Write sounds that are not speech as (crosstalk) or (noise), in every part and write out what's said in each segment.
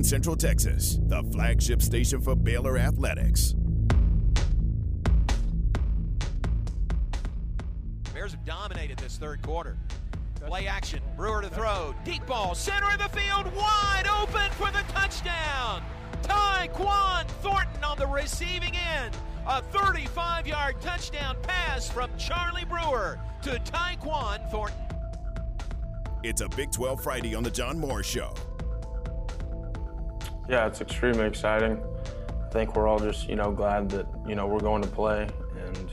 ESPN Central Texas, the flagship station for Baylor Athletics. Bears have dominated this third quarter. Play action. Brewer to throw. Deep ball. Center of the field. Wide open for the touchdown. Tyquan Thornton on the receiving end. A 35 yard touchdown pass from Charlie Brewer to Tyquan Thornton. It's a Big 12 Friday on The John Morris Show. Yeah, it's extremely exciting. I think we're all just, you know, glad that, you know, we're going to play and,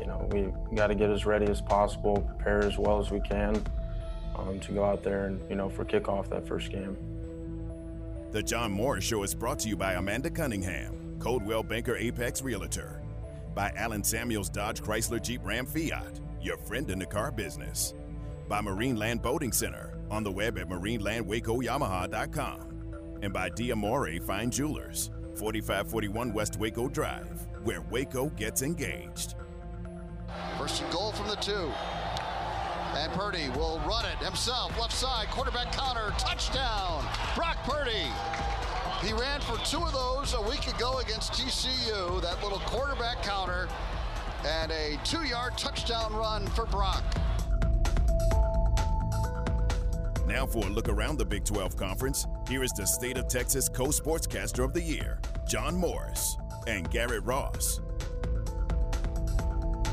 you know, we got to get as ready as possible, prepare as well as we can um, to go out there and, you know, for kickoff that first game. The John Morris Show is brought to you by Amanda Cunningham, Coldwell Banker Apex Realtor, by Allen Samuels Dodge Chrysler Jeep Ram Fiat, your friend in the car business, by Marineland Boating Center, on the web at marinelandwacoyamaha.com, and by Diamore Fine Jewelers, 4541 West Waco Drive, where Waco gets engaged. First and goal from the two. And Purdy will run it himself, left side, quarterback counter, touchdown. Brock Purdy. He ran for two of those a week ago against TCU, that little quarterback counter, and a two yard touchdown run for Brock. Now for a look around the Big 12 Conference, here is the State of Texas co-sportscaster of the year, John Morris and Garrett Ross.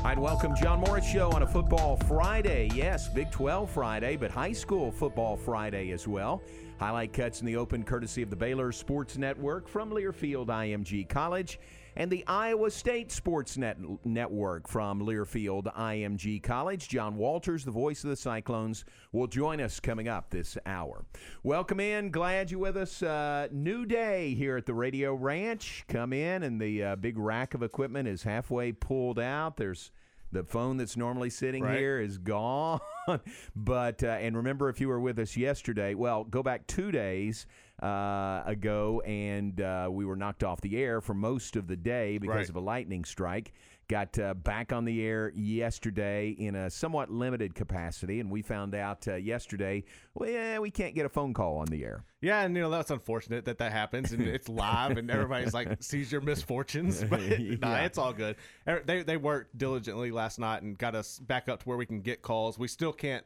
I'd welcome John Morris Show on a football Friday. Yes, Big 12 Friday, but high school football Friday as well. Highlight cuts in the open courtesy of the Baylor Sports Network from Learfield IMG College and the Iowa State Sports Net- Network from Learfield IMG College. John Walters, the voice of the Cyclones, will join us coming up this hour. Welcome in. Glad you're with us. Uh, new day here at the Radio Ranch. Come in, and the uh, big rack of equipment is halfway pulled out. There's the phone that's normally sitting Right. here is gone. (laughs) but uh, and remember, if you were with us yesterday, well, go back two days uh, ago, and uh, we were knocked off the air for most of the day because Right. of a lightning strike. Got uh, back on the air yesterday in a somewhat limited capacity, and we found out uh, yesterday, well, yeah, we can't get a phone call on the air. Yeah, and you know that's unfortunate that that happens, and it's live, and everybody's like (laughs) sees your misfortunes. (laughs) But nah, Yeah. it's all good. Er, They they worked diligently last night and got us back up to where we can get calls. We still can't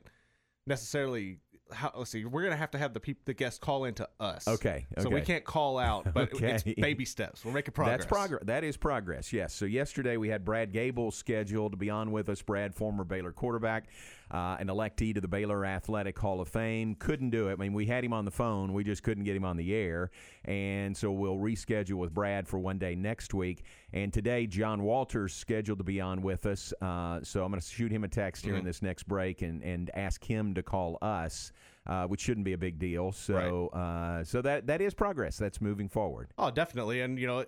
necessarily. How, let's see. We're gonna have to have the people, the guests, call into us. Okay, So we can't call out, but (laughs) Okay. it's baby steps. We're making progress. That's progress. That is progress. Yes. So yesterday we had Brad Goebel scheduled to be on with us. Brad, former Baylor quarterback, uh, an electee to the Baylor Athletic Hall of Fame. Couldn't do it. I mean, we had him on the phone. We just couldn't get him on the air. And so we'll reschedule with Brad for one day next week. And today, John Walters scheduled to be on with us. Uh, so I'm going to shoot him a text here in this next break and, and ask him to call us. Uh, which shouldn't be a big deal. So, uh, so that that is progress. That's moving forward. Oh, definitely. And you know,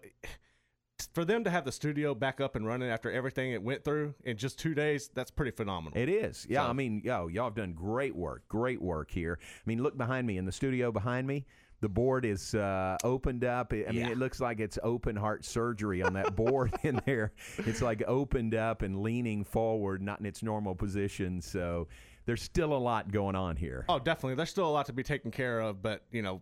for them to have the studio back up and running after everything it went through in just two days, that's pretty phenomenal. It is. Yeah, So- I mean, yo, y'all have done great work. Great work here. I mean, look behind me in the studio behind me. The board is uh, opened up. I mean, Yeah. it looks like it's open heart surgery on that board in there. It's like opened up and leaning forward, not in its normal position. So there's still a lot going on here. Oh, definitely. There's still a lot to be taken care of, but you know,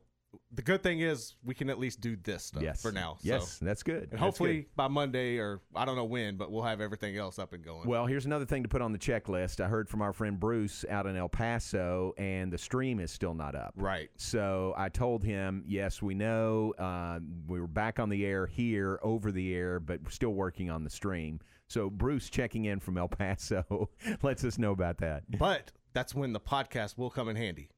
the good thing is we can at least do this stuff yes. for now. Yes, So. that's good. And That's hopefully good. by Monday or I don't know when, but we'll have everything else up and going. Well, here's another thing to put on the checklist. I heard from our friend Bruce out in El Paso, and the stream is still not up. right. So I told him, yes, we know uh, we were back on the air here, over the air, but we're still working on the stream. So Bruce checking in from El Paso (laughs) lets us know about that. But that's when the podcast will come in handy.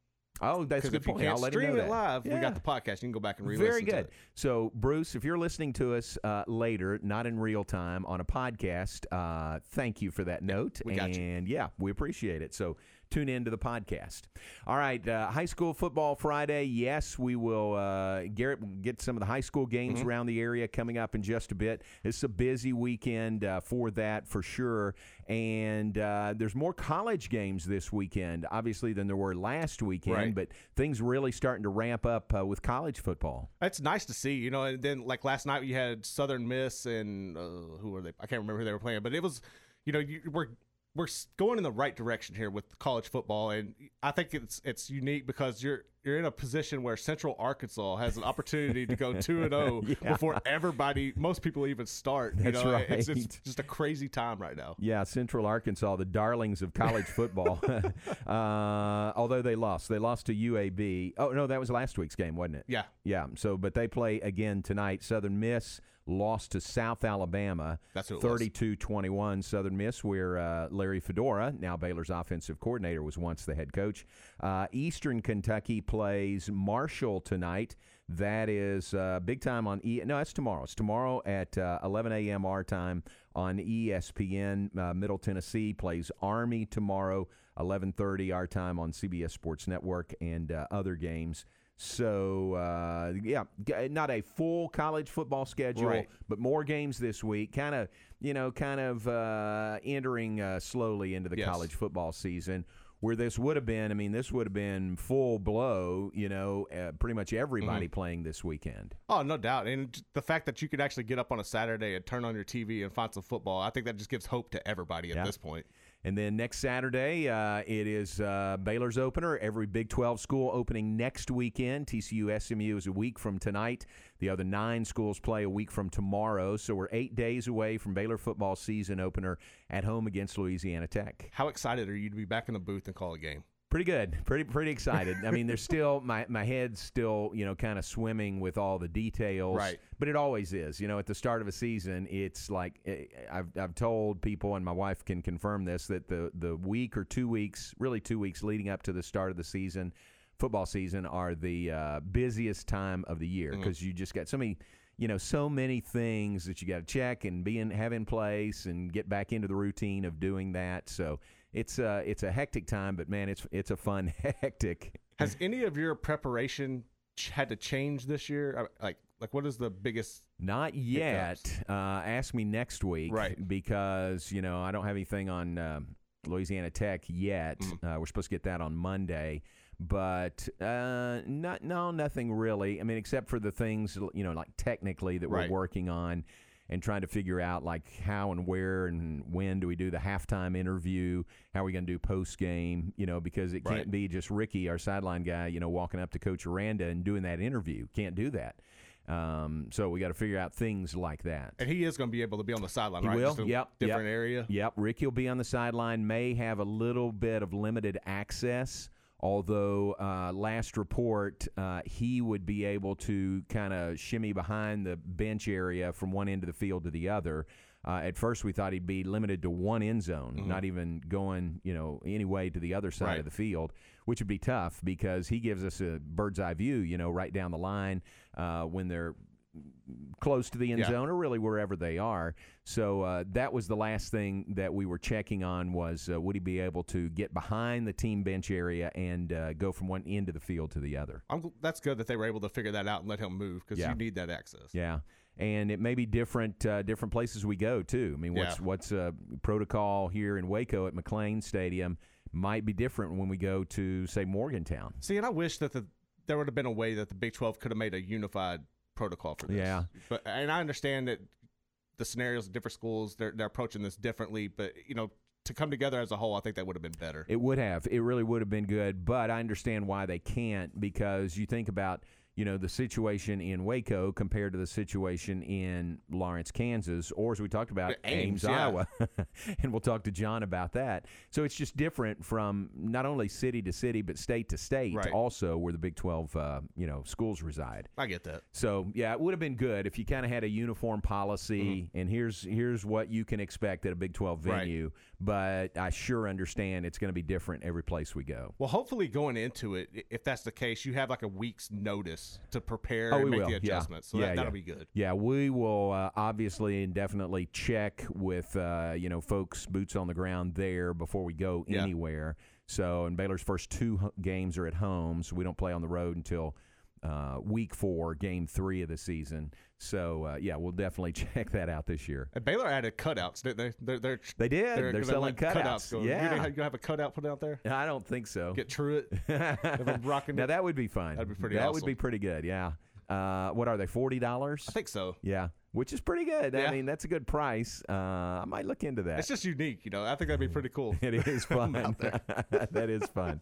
Oh, that's a good if you point. can't I'll let stream him know it that. live, we got the podcast. You can go back and re Very good. So, Bruce, if you're listening to us uh, later, not in real time on a podcast, uh, thank you for that note. we got you. and yeah, we appreciate it. So, tune in to the podcast. All right, uh, high school football Friday. Yes, we will. Uh, Garrett will get some of the high school games Mm-hmm. around the area coming up in just a bit. It's a busy weekend uh, for that for sure. And uh, there's more college games this weekend, obviously, than there were last weekend. Right. But things really starting to ramp up uh, with college football. It's nice to see, you know. And then like last night, you had Southern Miss and uh, who are they? I can't remember who they were playing, but it was, you know, you, we're we're going in the right direction here with college football, and I think it's it's unique because you're you're in a position where Central Arkansas has an opportunity to go two and (laughs) zero before everybody, most people even start. You That's know, It's, right. it's just a crazy time right now. Yeah, Central Arkansas, the darlings of college football. (laughs) (laughs) uh, although they lost, they lost to UAB. Oh no, that was last week's game, wasn't it? Yeah, Yeah. So, but they play again tonight. Southern Miss lost to South Alabama. That's who 32-21 Southern Miss, where uh, Larry Fedora, now Baylor's offensive coordinator, was once the head coach. Uh, Eastern Kentucky plays Marshall tonight. That is uh, big time on E. No, that's tomorrow. It's tomorrow at uh, 11 a.m. our time on ESPN. Uh, Middle Tennessee plays Army tomorrow, 11:30 our time on CBS Sports Network, and uh, other games. So uh, yeah, not a full college football schedule, Right. but more games this week. Kind of, you know, kind of uh, entering uh, slowly into the Yes. college football season. Where this would have been, I mean, this would have been full blow. You know, uh, pretty much everybody Mm-hmm. playing this weekend. Oh, no doubt. And the fact that you could actually get up on a Saturday and turn on your TV and find some football, I think that just gives hope to everybody at Yeah. this point. And then next Saturday, uh, it is uh, Baylor's opener. Every Big 12 school opening next weekend. TCU SMU is a week from tonight. The other nine schools play a week from tomorrow. So we're eight days away from Baylor football season opener at home against Louisiana Tech. How excited are you to be back in the booth and call a game? Pretty good. Pretty pretty excited. I mean, there's still my my head's still you know kind of swimming with all the details. Right. But it always is. You know, at the start of a season, it's like eh, I've I've told people, and my wife can confirm this, that the the week or two weeks, really two weeks leading up to the start of the season, football season, are the uh, busiest time of the year because you just got so many. You know, so many things that you got to check and be in, have in place, and get back into the routine of doing that. So it's uh, it's a hectic time, but man, it's it's a fun (laughs) hectic. Has any of your preparation ch- had to change this year? Uh, Like, like what is the biggest? Not yet. Uh, ask me next week, Right. Because you know I don't have anything on um Louisiana Tech yet. Mm. Uh, we're supposed to get that on Monday, but uh, not no nothing really. I mean, except for the things you know, like technically that Right. we're working on. And trying to figure out like how and where and when do we do the halftime interview? How are we going to do post game? You know, because it can't be just Ricky, our sideline guy, you know, walking up to Coach Aranda and doing that interview. Can't do that. Um, so we got to figure out things like that. And he is going to be able to be on the sideline, He right? will. Yep. Different yep. area. Yep. Ricky will be on the sideline. May have a little bit of limited access. Although uh, last report, uh, he would be able to kind of shimmy behind the bench area from one end of the field to the other. Uh, at first, we thought he'd be limited to one end zone, not even going, you know, any way to the other side Right. of the field, which would be tough because he gives us a bird's eye view, you know, right down the line uh, when they're close to the end Yeah. zone or really wherever they are. So uh, that was the last thing that we were checking on was uh, would he be able to get behind the team bench area and uh, go from one end of the field to the other. I'm, gl- that's good that they were able to figure that out and let him move because Yeah. you need that access. Yeah. And it may be different uh, different places we go too. I mean, what's Yeah. what's uh, protocol here in Waco at McLane Stadium might be different when we go to say Morgantown. See, and I wish that the there would have been a way that the Big 12 could have made a unified protocol for this. Yeah. But and I understand that the scenarios of different schools they're they're approaching this differently, but you know, to come together as a whole, I think that would have been better. It would have. It really would have been good, but I understand why they can't because you think about, you know, the situation in Waco compared to the situation in Lawrence, Kansas, or as we talked about, Ames, Ames, yeah. Iowa. (laughs) and we'll talk to John about that. So it's just different from not only city to city, but state to state, Right. also where the Big 12, uh, you know, schools reside. I get that. So yeah, it would have been good if you kind of had a uniform policy, and here's here's what you can expect at a Big 12 Mm-hmm. Right. venue. But I sure understand it's going to be different every place we go. Well, hopefully going into it, if that's the case, you have like a week's notice to prepare Oh, and make will. the Yeah. adjustments. So Yeah, that, that'll yeah. be good. Yeah, we will uh, obviously and definitely check with uh, you know folks boots on the ground there before we go Yeah. anywhere. So, and Baylor's first two games are at home, so we don't play on the road until uh, week four, game three of the season. So, uh, yeah, we'll definitely (laughs) check that out this year. And Baylor added cutouts, didn't they? They're they're, They did. They're, gonna selling let cutouts. go. Yeah. you gonna have a cutout put out there. I don't think so. Get Truett. (laughs) rocking now it. that would be fun. That'd be pretty That would be pretty good. Yeah. Uh, what are they? Forty dollars? I think so. Yeah. which is pretty good. Yeah. I mean, that's a good price. Uh, I might look into that. It's just unique, you know. I think that'd be pretty cool. (laughs) It is fun. that is fun.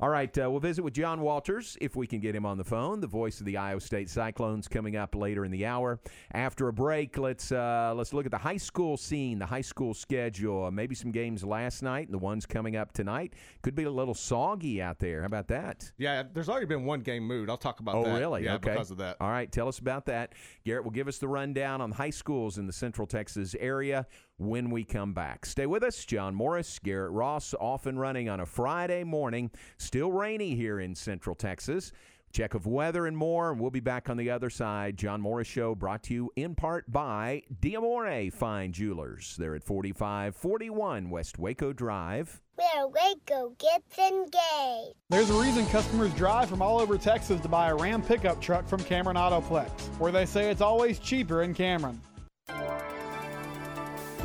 All right, uh, we'll visit with John Walters if we can get him on the phone. The voice of the Iowa State Cyclones coming up later in the hour. After a break, let's uh, let's look at the high school scene, the high school schedule. Maybe some games last night and the ones coming up tonight. Could be a little soggy out there. How about that? Yeah, there's already been one game moved. I'll talk about Oh, that. really? Yeah, okay. because of that. All right, tell us about that. Garrett will give us the rundown on high schools in the Central Texas area when we come back. Stay with us. John Morris, Garrett Ross, off and running on a Friday morning. Still rainy here in Central Texas. Check of weather and more, and we'll be back on the other side. John Morris Show brought to you in part by Diamore Fine Jewelers. They're at 4541 West Waco Drive. Where Waco gets engaged. There's a reason customers drive from all over Texas to buy a Ram pickup truck from Cameron Autoplex, where they say it's always cheaper in Cameron.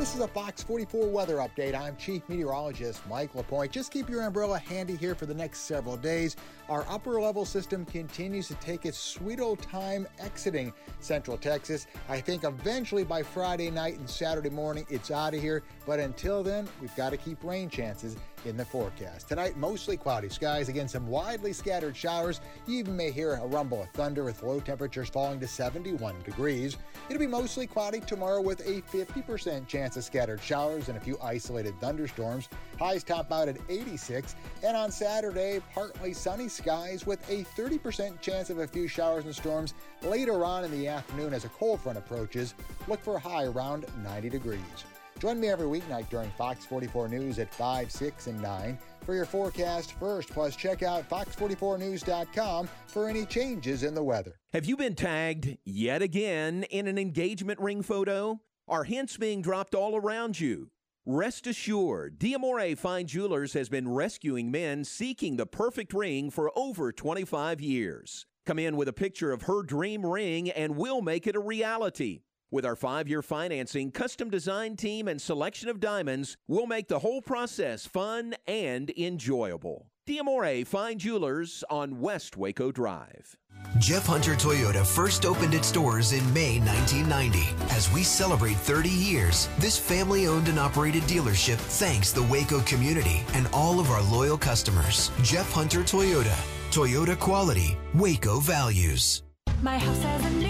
This is a Fox 44 weather update. I'm Chief Meteorologist Mike LaPointe. Just keep your umbrella handy here for the next several days. Our upper level system continues to take its sweet old time exiting Central Texas. I think eventually by Friday night and Saturday morning it's out of here, but until then, we've got to keep rain chances in the forecast. Tonight, mostly cloudy skies, again, some widely scattered showers. You even may hear a rumble of thunder with low temperatures falling to 71 degrees. It'll be mostly cloudy tomorrow with a 50% chance of scattered showers and a few isolated thunderstorms. Highs top out at 86. And on Saturday, partly sunny skies with a 30% chance of a few showers and storms later on in the afternoon as a cold front approaches. Look for a high around 90 degrees. Join me every weeknight during Fox 44 News at 5, 6, and 9 for your forecast first. Plus, check out fox44news.com for any changes in the weather. Have you been tagged yet again in an engagement ring photo? Are hints being dropped all around you? Rest assured, Diamore Fine Jewelers has been rescuing men seeking the perfect ring for over 25 years. Come in with a picture of her dream ring and we'll make it a reality. With our five year financing, custom design team, and selection of diamonds, we'll make the whole process fun and enjoyable. Diamore Fine Jewelers on West Waco Drive. Jeff Hunter Toyota first opened its doors in May 1990. As we celebrate 30 years, this family owned and operated dealership thanks the Waco community and all of our loyal customers. Jeff Hunter Toyota. Toyota quality, Waco values. My house has a new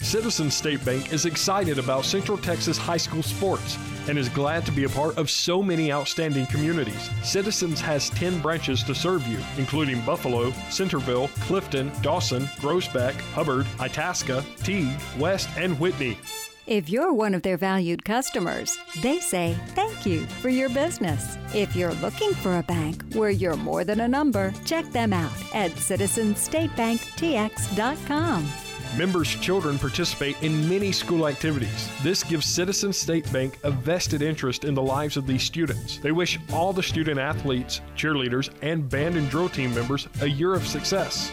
Citizens State Bank is excited about Central Texas high school sports and is glad to be a part of so many outstanding communities. Citizens has 10 branches to serve you, including Buffalo, Centerville, Clifton, Dawson, Groesbeck, Hubbard, Itasca, Teague, West, and Whitney. If you're one of their valued customers, they say thank you for your business. If you're looking for a bank where you're more than a number, check them out at citizensstatebanktx.com. Members' children participate in many school activities. This gives Citizens State Bank a vested interest in the lives of these students. They wish all the student athletes, cheerleaders, and band and drill team members a year of success.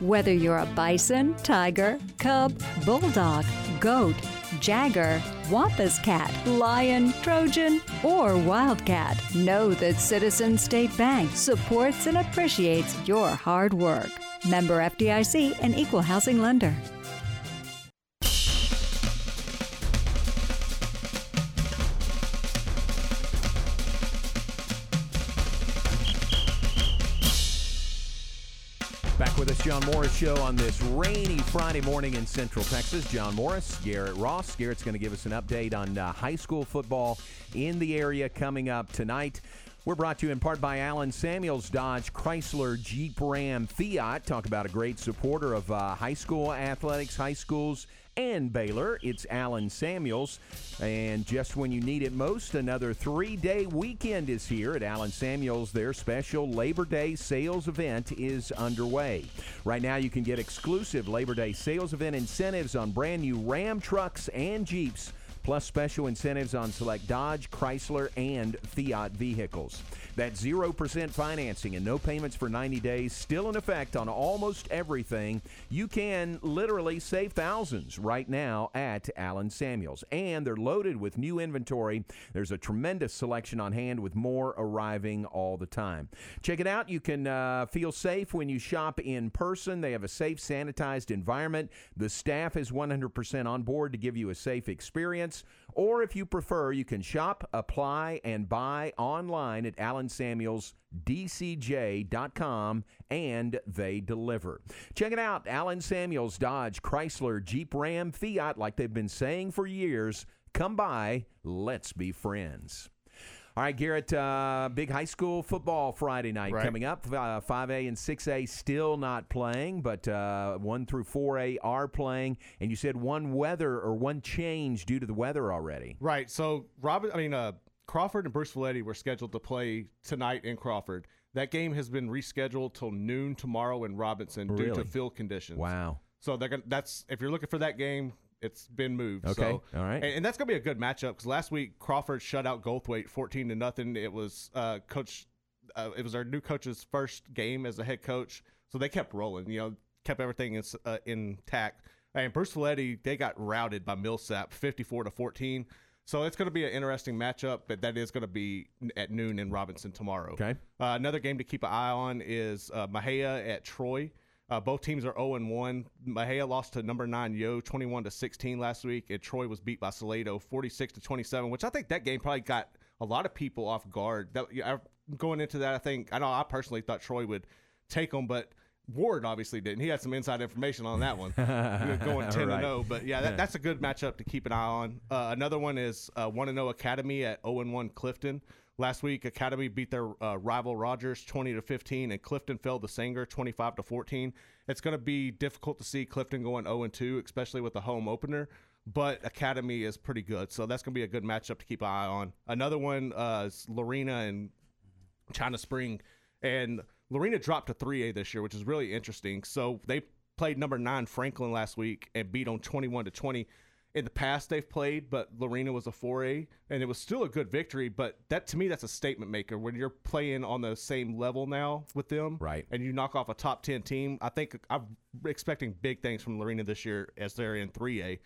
Whether you're a bison, tiger, cub, bulldog, goat, jagger, wampus cat, lion, Trojan, or wildcat, know that Citizen State Bank supports and appreciates your hard work. Member FDIC and equal housing lender. Back with us, John Morris Show on this rainy Friday morning in Central Texas. John Morris, Garrett Ross. Garrett's going to give us an update on uh, high school football in the area coming up tonight. We're brought to you in part by Allen Samuels Dodge Chrysler Jeep Ram Fiat. Talk about a great supporter of uh, high school athletics, high schools, and Baylor. It's Allen Samuels. And just when you need it most, another three day weekend is here at Allen Samuels. Their special Labor Day sales event is underway. Right now, you can get exclusive Labor Day sales event incentives on brand new Ram trucks and Jeeps plus special incentives on select Dodge, Chrysler, and Fiat vehicles. That 0% financing and no payments for 90 days still in effect on almost everything. You can literally save thousands right now at Allen Samuels. And they're loaded with new inventory. There's a tremendous selection on hand with more arriving all the time. Check it out. You can uh, feel safe when you shop in person. They have a safe, sanitized environment. The staff is 100% on board to give you a safe experience. Or if you prefer, you can shop, apply, and buy online at allensamuelsdcj.com and they deliver. Check it out Allen Samuels Dodge Chrysler Jeep Ram Fiat, like they've been saying for years. Come by, let's be friends. All right, Garrett, uh, big high school football Friday night Right. coming up. Uh, 5A and 6A still not playing, but uh, 1 through 4A are playing. And you said one weather or one change due to the weather already. Right. So Robin, I mean, uh, Crawford and Bruceville-Eddy were scheduled to play tonight in Crawford. That game has been rescheduled till noon tomorrow in Robinson due to field conditions. Wow. So they're gonna, that's if you're looking for that game, it's been moved. Okay, So, all right. And, and that's gonna be a good matchup because last week Crawford shut out Goldthwaite 14 to nothing. It was uh, coach. Uh, it was our new coach's first game as a head coach, so they kept rolling. You know, kept everything in, uh, intact. And Bruceville-Eddy, they got routed by Millsap 54 to 14. So it's going to be an interesting matchup, but that is going to be at noon in Robinson tomorrow. Okay. Uh, another game to keep an eye on is uh, Mexia at Troy. Uh, both teams are 0 and 1. Mexia lost to number 9 Yoe 21 to 16 last week, and Troy was beat by Salado 46 to 27, which I think that game probably got a lot of people off guard. That going into that, I think I know I personally thought Troy would take them, but Ward obviously didn't. He had some inside information on that one, (laughs) going 10 Right. and 0. But yeah, that, that's a good matchup to keep an eye on. Uh, another one is uh, 1 and 0 Academy at 0 and 1 Clifton. Last week, Academy beat their uh, rival Rogers 20 to 15, and Clifton fell to Sanger 25 to 14. It's going to be difficult to see Clifton going 0 and 2, especially with the home opener. But Academy is pretty good, so that's going to be a good matchup to keep an eye on. Another one uh, is Lorena and China Spring, and Lorena dropped to 3A this year, which is really interesting. So they played number nine Franklin last week and beat on 21 to 20. In the past, they've played, but Lorena was a 4A, and it was still a good victory. But that to me, that's a statement maker when you're playing on the same level now with them, right? And you knock off a top 10 team. I think I'm expecting big things from Lorena this year as they're in 3A.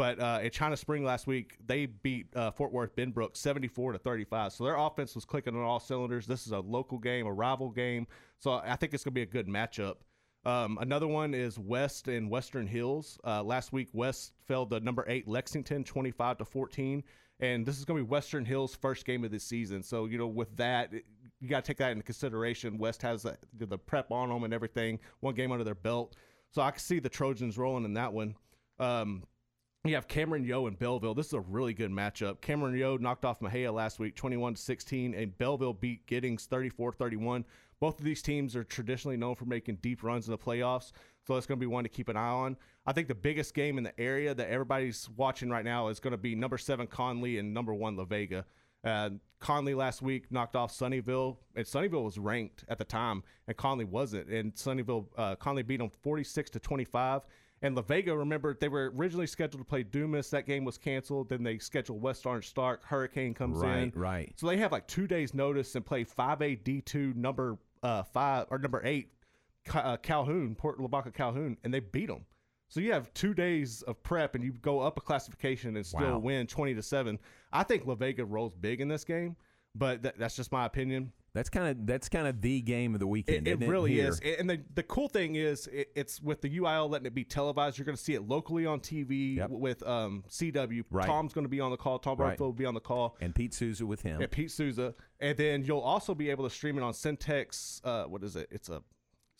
But uh, at China Spring last week, they beat uh, Fort Worth Benbrook 74 to 35. So their offense was clicking on all cylinders. This is a local game, a rival game. So I think it's going to be a good matchup. Um, another one is West and Western Hills. Uh, last week, West fell to number eight Lexington 25 to 14. And this is going to be Western Hills' first game of the season. So, you know, with that, you got to take that into consideration. West has the, the prep on them and everything, one game under their belt. So I can see the Trojans rolling in that one. Um, you have Cameron Yoe and Bellville. This is a really good matchup. Cameron Yoe knocked off Mexia last week 21 to 16, and Bellville beat Giddings 34 31. Both of these teams are traditionally known for making deep runs in the playoffs, so that's going to be one to keep an eye on. I think the biggest game in the area that everybody's watching right now is going to be number seven Connally and number one La Vega. Uh, Connally last week knocked off Sunnyvale, and Sunnyvale was ranked at the time, and Connally wasn't. And Sunnyvale, uh, Connally beat them 46 to 25. And La Vega, remember, they were originally scheduled to play Dumas. That game was canceled. Then they scheduled West Orange Stark. Hurricane comes Right, in. right. So they have like two days' notice and play 5A D2 number uh, five or number eight uh, Calhoun, Port Lavaca Calhoun, and they beat them. So you have two days of prep, and you go up a classification and still Wow. win twenty to seven. I think La Vega rolls big in this game, but that, that's just my opinion. That's kind of that's kind of the game of the weekend. It, it really here? is. And the, the cool thing is, it, it's with the UIL letting it be televised. You're going to see it locally on TV Yep. with um, CW. Right. Tom's going to be on the call. Tom Right. Barfield will be on the call. And Pete Souza with him. Yeah, Pete Souza. And then you'll also be able to stream it on Centex. Uh, what is it? It's a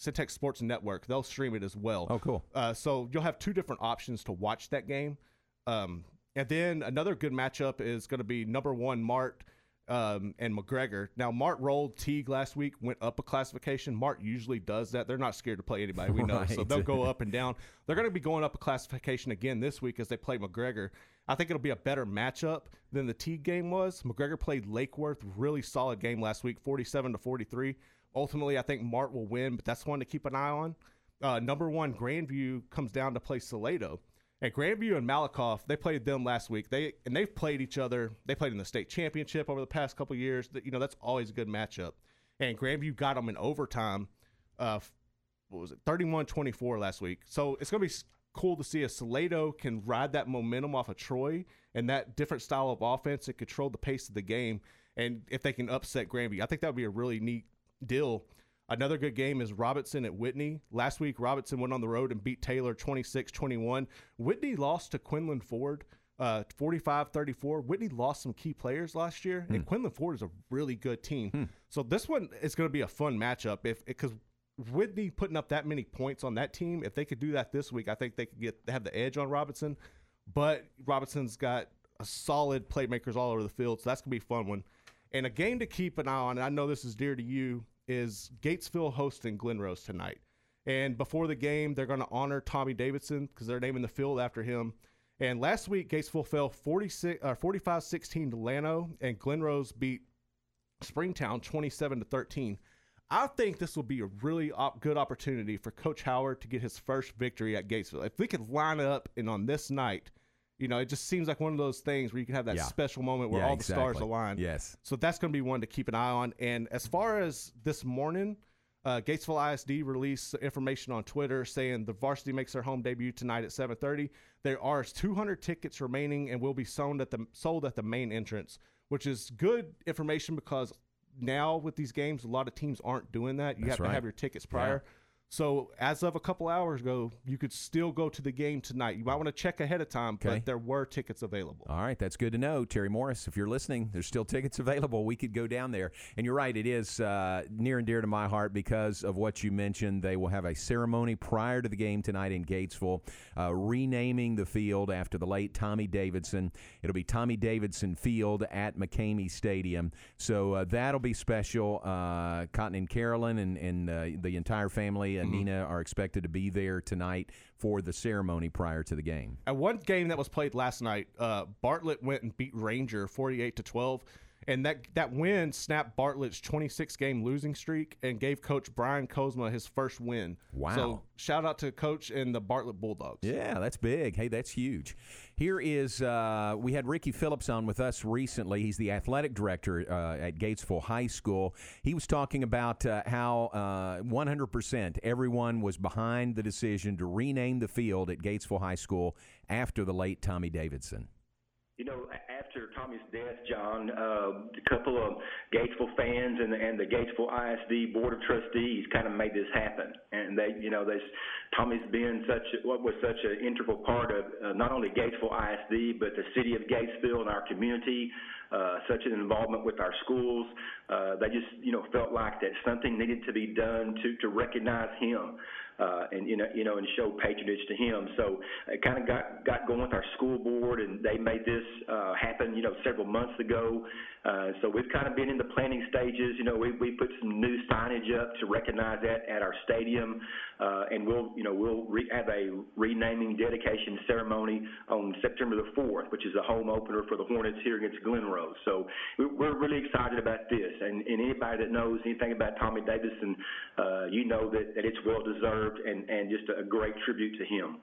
Centex Sports Network. They'll stream it as well. Oh, cool. Uh, so you'll have two different options to watch that game. Um, and then another good matchup is going to be number one Mart um, and McGregor. Now Mart rolled Teague last week, went up a classification. Mart usually does that. They're not scared to play anybody. We know, (laughs) so they'll go up and down. They're going to be going up a classification again this week as they play McGregor. I think it'll be a better matchup than the Teague game was. McGregor played Lake Worth, really solid game last week, 47 to 43. Ultimately, I think Mart will win, but that's one to keep an eye on. Uh, number one, Grandview comes down to play Salado. And Grandview and Malakoff, they played them last week. They and they've played each other. They played in the state championship over the past couple years. You know that's always a good matchup. And Grandview got them in overtime. Uh, what was it? 31-24 last week. So it's gonna be cool to see if Salado can ride that momentum off of Troy and that different style of offense and control the pace of the game. And if they can upset Grandview, I think that would be a really neat deal. Another good game is Robinson at Whitney. Last week, Robinson went on the road and beat Taylor 26 21. Whitney lost to Quinlan Ford uh, 45 34. Whitney lost some key players last year, and Quinlan Ford is a really good team. So this one is going to be a fun matchup if because Whitney putting up that many points on that team, if they could do that this week, I think they could get have the edge on Robinson. But Robinson's got a solid playmakers all over the field, so that's gonna be a fun one. And a game to keep an eye on, and I know this is dear to you, is Gatesville hosting Glen Rose tonight. And before the game, they're going to honor Tommy Davidson because they're naming the field after him. And last week, Gatesville fell 46, uh, 45-16 to Llano, and Glen Rose beat Springtown 27 to 13. I think this will be a really op- good opportunity for Coach Howard to get his first victory at Gatesville. If we could line up and on this night, you know, it just seems like one of those things where you can have that Yeah. special moment where Yeah, all the stars align. Yes. So that's going to be one to keep an eye on. And as far as this morning, uh, Gatesville ISD released information on Twitter saying the varsity makes their home debut tonight at 7:30. There are 200 tickets remaining and will be sold at the sold at the main entrance, which is good information because now with these games, a lot of teams aren't doing that. You That's have to have your tickets prior. So as of a couple hours ago, you could still go to the game tonight. You might want to check ahead of time, Okay. but there were tickets available. All right, that's good to know. Terry Morris, if you're listening, there's still tickets (laughs) available. We could go down there. And you're right, it is uh, near and dear to my heart because of what you mentioned. They will have a ceremony prior to the game tonight in Gatesville, uh, renaming the field after the late Tommy Davidson. It'll be Tommy Davidson Field at McCamey Stadium. So uh, that'll be special. Uh, Cotton and Carolyn and, and uh, the entire family, uh, Nina, are expected to be there tonight for the ceremony prior to the game. At one game that was played last night, uh, Bartlett went and beat Ranger 48 to 12. And that, that win snapped Bartlett's 26 game losing streak and gave Coach Brian Kozma his first win. Wow. So shout out to Coach and the Bartlett Bulldogs. Yeah, that's big. Hey, that's huge. Here is uh, we had Ricky Phillips on with us recently. He's the athletic director uh, at Gatesville High School. He was talking about uh, how uh, 100% everyone was behind the decision to rename the field at Gatesville High School after the late Tommy Davidson. You know, after Tommy's death, John, uh, a couple of Gatesville fans and the, and the Gatesville ISD Board of Trustees kind of made this happen. And they, you know, they, Tommy's been such what was such an integral part of uh, not only Gatesville ISD but the city of Gatesville and our community. Uh, such an involvement with our schools. Uh, they just, you know, felt like that something needed to be done to to recognize him. Uh, and you know, you know, and show patronage to him. So it kind of got got going with our school board, and they made this uh, happen. You know, several months ago. Uh, so we've kind of been in the planning stages. You know, we we put some new signage up to recognize that at our stadium, uh, and we'll you know we'll re- have a renaming dedication ceremony on September the fourth, which is a home opener for the Hornets here against Glen Rose. So we- we're really excited about this, and, and anybody that knows anything about Tommy Davidson, uh, you know that, that it's well deserved and, and just a great tribute to him.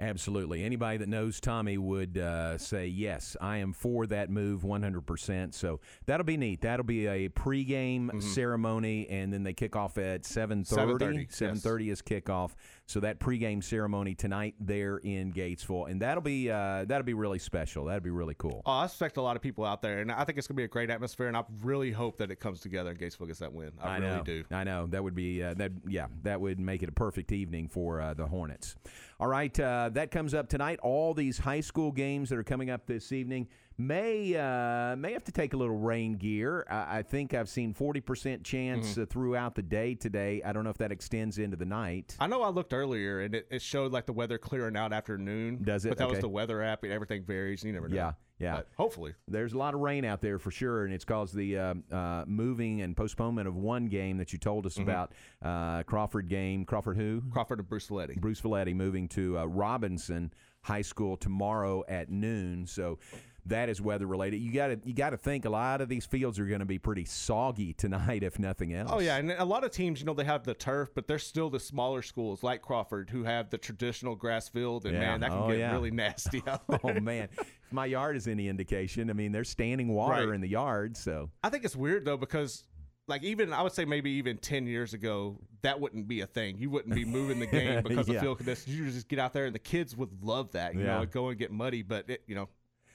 Absolutely. Anybody that knows Tommy would uh, say, yes, I am for that move 100%. So that'll be neat. That'll be a pregame ceremony, and then they kick off at 7.30. 7:30, 7.30 is kickoff. So that pregame ceremony tonight there in Gatesville. And that'll be uh, that'll be really special. That'll be really cool. Oh, I expect a lot of people out there, and I think it's going to be a great atmosphere. And I really hope that it comes together and Gatesville gets that win. I, really know. do. I know that would be uh, that. Yeah, that would make it a perfect evening for uh, the Hornets. All right, uh, that comes up tonight. All these high school games that are coming up this evening may uh, may have to take a little rain gear. I, I think I've seen forty percent chance Mm-hmm. uh, throughout the day today. I don't know if that extends into the night. I know I looked earlier, and it, it showed like the weather clearing out after noon. Does it? But that was the weather app, and everything varies. You never know. Yeah, yeah. But hopefully. There's a lot of rain out there for sure, and it's caused the uh, uh, moving and postponement of one game that you told us Mhm. about. Uh, Crawford game. Crawford who? Crawford and Bruceville-Eddy. Bruce Valetti moving to uh, Robinson High School tomorrow at noon. So that is weather related. You got to you got to think a lot of these fields are going to be pretty soggy (laughs) tonight, if nothing else. Oh yeah, and a lot of teams, you know, they have the turf, but they're still the smaller schools like Crawford who have the traditional grass field, and Yeah. man, that can Oh, get yeah. really nasty (laughs) out oh, there. oh man, if my yard is any indication, I mean, there's standing water Right. in the yard, so I think it's weird though because like even I would say maybe even ten years ago that wouldn't be a thing. You wouldn't be moving the (laughs) game because Yeah. of field conditions. You just get out there and the kids would love that. You Yeah. know, go and get muddy, but it, you know,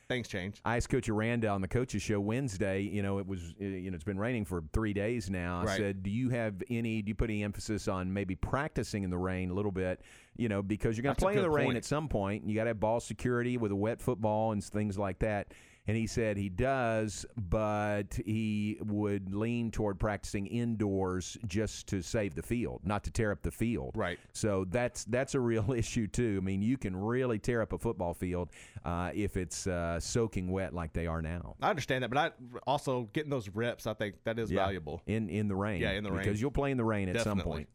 things change. I asked Coach Aranda on the coaches show Wednesday. You know, it was uh, you know it's been raining for three days now. I Right. said, do you have any? Do you put any emphasis on maybe practicing in the rain a little bit? You know, because you're going to play in the rain point. at some point. And you got to have ball security with a wet football and things like that. And he said he does, but he would lean toward practicing indoors just to save the field, not to tear up the field. Right. So that's that's a real (laughs) issue too. I mean, you can really tear up a football field uh, if it's uh, soaking wet like they are now. I understand that, but I also getting those reps, I think that is Yeah, valuable. in in the rain. Yeah, in the rain. because you'll play in the rain at some point.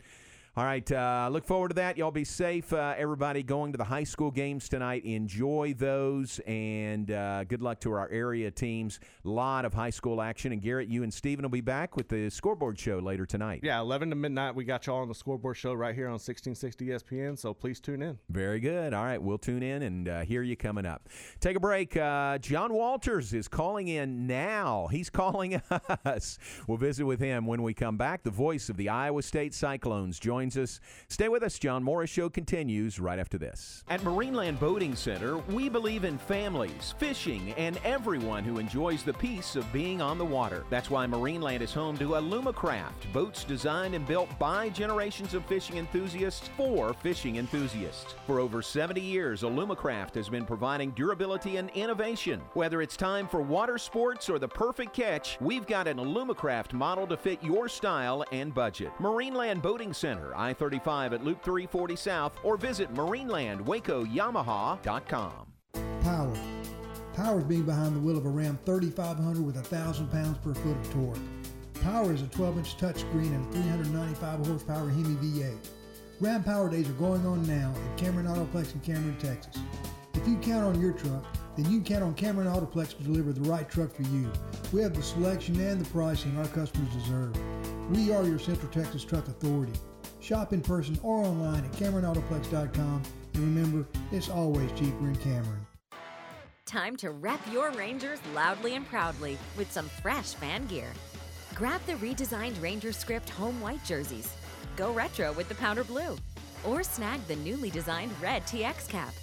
All right, uh, look forward to that. Y'all be safe, uh, everybody. Going to the high school games tonight. Enjoy those, and uh, good luck to our area teams. A lot of high school action. And Garrett, you and Steven will be back with the scoreboard show later tonight. Yeah, 11 to midnight, we got y'all on the scoreboard show right here on 1660 ESPN, so please tune in. Very good. All right, we'll tune in and uh, hear you coming up. Take a break. Uh, John Walters is calling in now. He's (laughs) calling us. We'll visit with him when we come back. The voice of the Iowa State Cyclones joins us. Stay with us. John Morris Show continues right after this. At Marineland Boating Center, we believe in families, fishing, and everyone who enjoys the peace of being on the water. That's why Marineland is home to Alumacraft, boats designed and built by generations of fishing enthusiasts for fishing enthusiasts. For over 70 years, Alumacraft has been providing durability and innovation. Whether it's time for water sports or the perfect catch, we've got an Alumacraft model to fit your style and budget. Marineland Boating Center, I 35 at Loop 340 South, or visit MarinelandWacoYamaha.com. Power. Power is being behind the wheel of a Ram 3500 with 1,000 pounds per foot of torque. Power is a 12 inch touchscreen and 395 horsepower Hemi V8. Ram Power Days are going on now at Cameron Autoplex in Cameron, Texas. If you count on your truck, then you count on Cameron Autoplex to deliver the right truck for you. We have the selection and the pricing our customers deserve. We are your Central Texas Truck Authority. Shop in person or online at CameronAutoplex.com and remember, it's always cheaper in Cameron. Time to rep your Rangers loudly and proudly with some fresh fan gear. Grab the redesigned Ranger Script home white jerseys. Go retro with the powder blue. Or snag the newly designed red TX cap.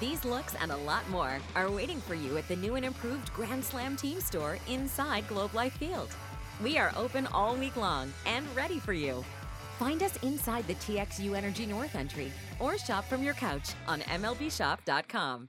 These looks and a lot more are waiting for you at the new and improved Grand Slam Team Store inside Globe Life Field. We are open all week long and ready for you. Find us inside the TXU Energy North entry or shop from your couch on MLBshop.com.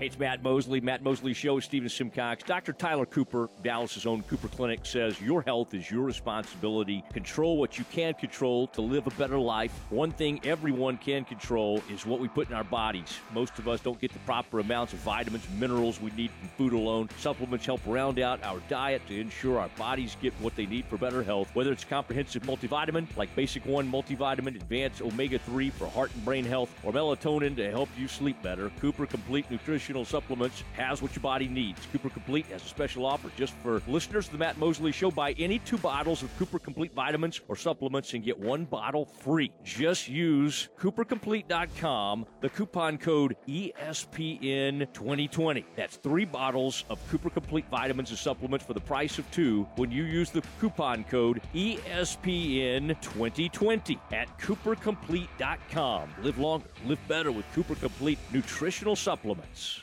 Hey, it's Matt Mosley. Matt Mosley Show, Stephen Simcox. Dr. Tyler Cooper, Dallas's own Cooper Clinic, says your health is your responsibility. Control what you can control to live a better life. One thing everyone can control is what we put in our bodies. Most of us don't get the proper amounts of vitamins minerals we need from food alone. Supplements help round out our diet to ensure our bodies get what they need for better health. Whether it's comprehensive multivitamin like Basic One multivitamin, Advanced Omega 3 for heart and brain health, or melatonin to help you sleep better, Cooper Complete Nutritional Supplements has what your body needs. Cooper Complete has a special offer just for listeners of the Matt Mosley Show. Buy any two bottles of Cooper Complete vitamins or supplements and get one bottle free. Just use CooperComplete.com, the coupon code E ESPN2020. That's three bottles of Cooper Complete vitamins and supplements for the price of two when you use the coupon code E ESPN2020 at CooperComplete.com. Live longer, live better with Cooper Complete nutritional supplements.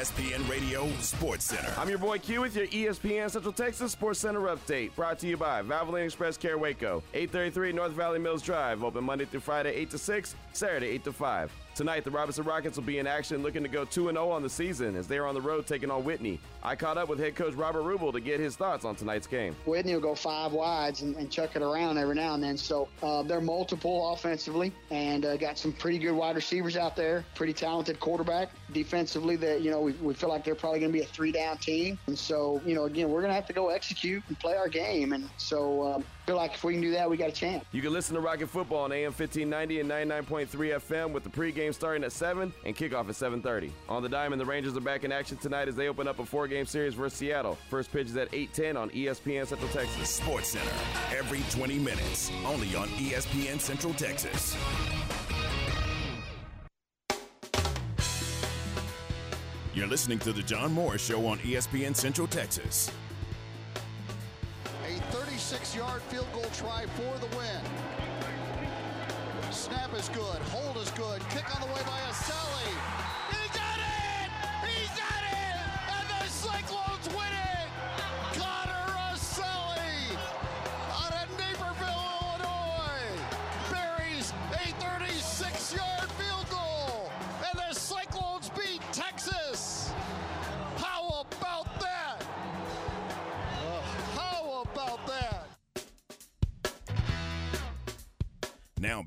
ESPN Radio Sports Center. I'm your boy Q with your ESPN Central Texas Sports Center update. Brought to you by Valvoline Express Care Waco, 833 North Valley Mills Drive. Open Monday through Friday, 8 to 6, Saturday, 8 to 5. Tonight, the Robinson Rockets will be in action looking to go 2 0 on the season as they are on the road taking on Whitney. I caught up with head coach Robert Rubel to get his thoughts on tonight's game. Whitney will go five wides and, and chuck it around every now and then. So uh, they're multiple offensively and uh, got some pretty good wide receivers out there, pretty talented quarterback. Defensively, that you know we, we feel like they're probably going to be a three down team. And so you know again we're going to have to go execute and play our game. And so um, feel like if we can do that, we got a chance. You can listen to Rocket Football on AM 1590 and 99.3 FM with the pregame starting at 7 and kickoff at 7.30. On the diamond, the Rangers are back in action tonight as they open up a four-game series versus Seattle. First pitch is at 8.10 on ESPN Central Texas. Sports Center, every 20 minutes, only on ESPN Central Texas. You're listening to The John Morris Show on ESPN Central Texas. A 36 yard field goal try for the win. Snap is good. Hold is good. Kick on the way by Assalley.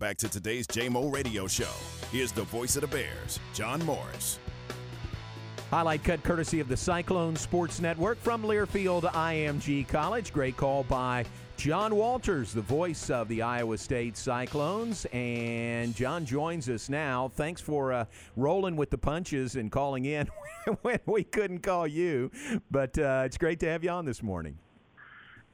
Back to today's JMO Radio Show. Here's the voice of the Bears, John Morris. Highlight cut courtesy of the Cyclone Sports Network from Learfield IMG College. Great call by John Walters, the voice of the Iowa State Cyclones. And John joins us now. Thanks for uh, rolling with the punches and calling in (laughs) when we couldn't call you. But uh, it's great to have you on this morning.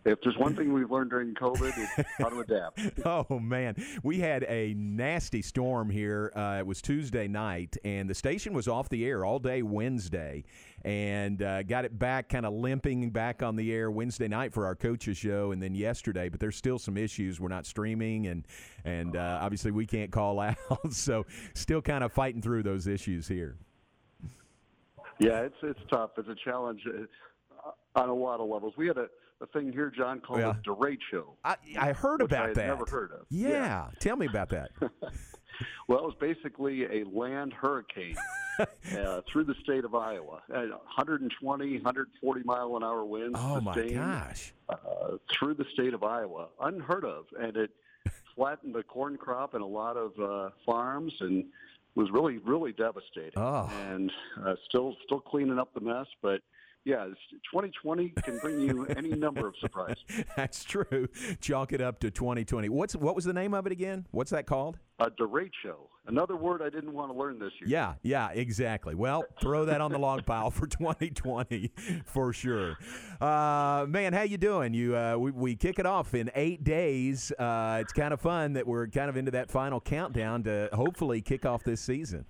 If there's one thing we've learned during COVID, it's how to adapt. (laughs) oh man, we had a nasty storm here. Uh, it was Tuesday night, and the station was off the air all day Wednesday, and uh, got it back, kind of limping back on the air Wednesday night for our coaches show, and then yesterday. But there's still some issues. We're not streaming, and and uh, obviously we can't call (laughs) out, so still kind of fighting through those issues here. Yeah, it's it's tough. It's a challenge uh, on a lot of levels. We had a, a thing here, John, called Yeah. the derecho. I, I heard I about had that. never heard of. Yeah. tell me about that. (laughs) Well, it was basically a land hurricane (laughs) uh, through the state of Iowa. Uh, 120, 140 mile an hour winds. Oh, my sustained, gosh. Uh, through the state of Iowa, unheard of, and it flattened the corn crop in a lot of uh, farms and was really, really devastating. Oh. And uh, still, still cleaning up the mess, but. Yeah, 2020 can bring you any number of surprises. (laughs) That's true. Chalk it up to 2020. What's what was the name of it again? What's that called? A derecho, another word I didn't want to learn this year. Yeah, yeah, exactly. Well, throw that on the log pile for (laughs) 2020 for sure. Uh, man, how you doing? You uh, we, we kick it off in eight days. Uh, it's kind of fun that we're kind of into that final countdown to hopefully kick off this season.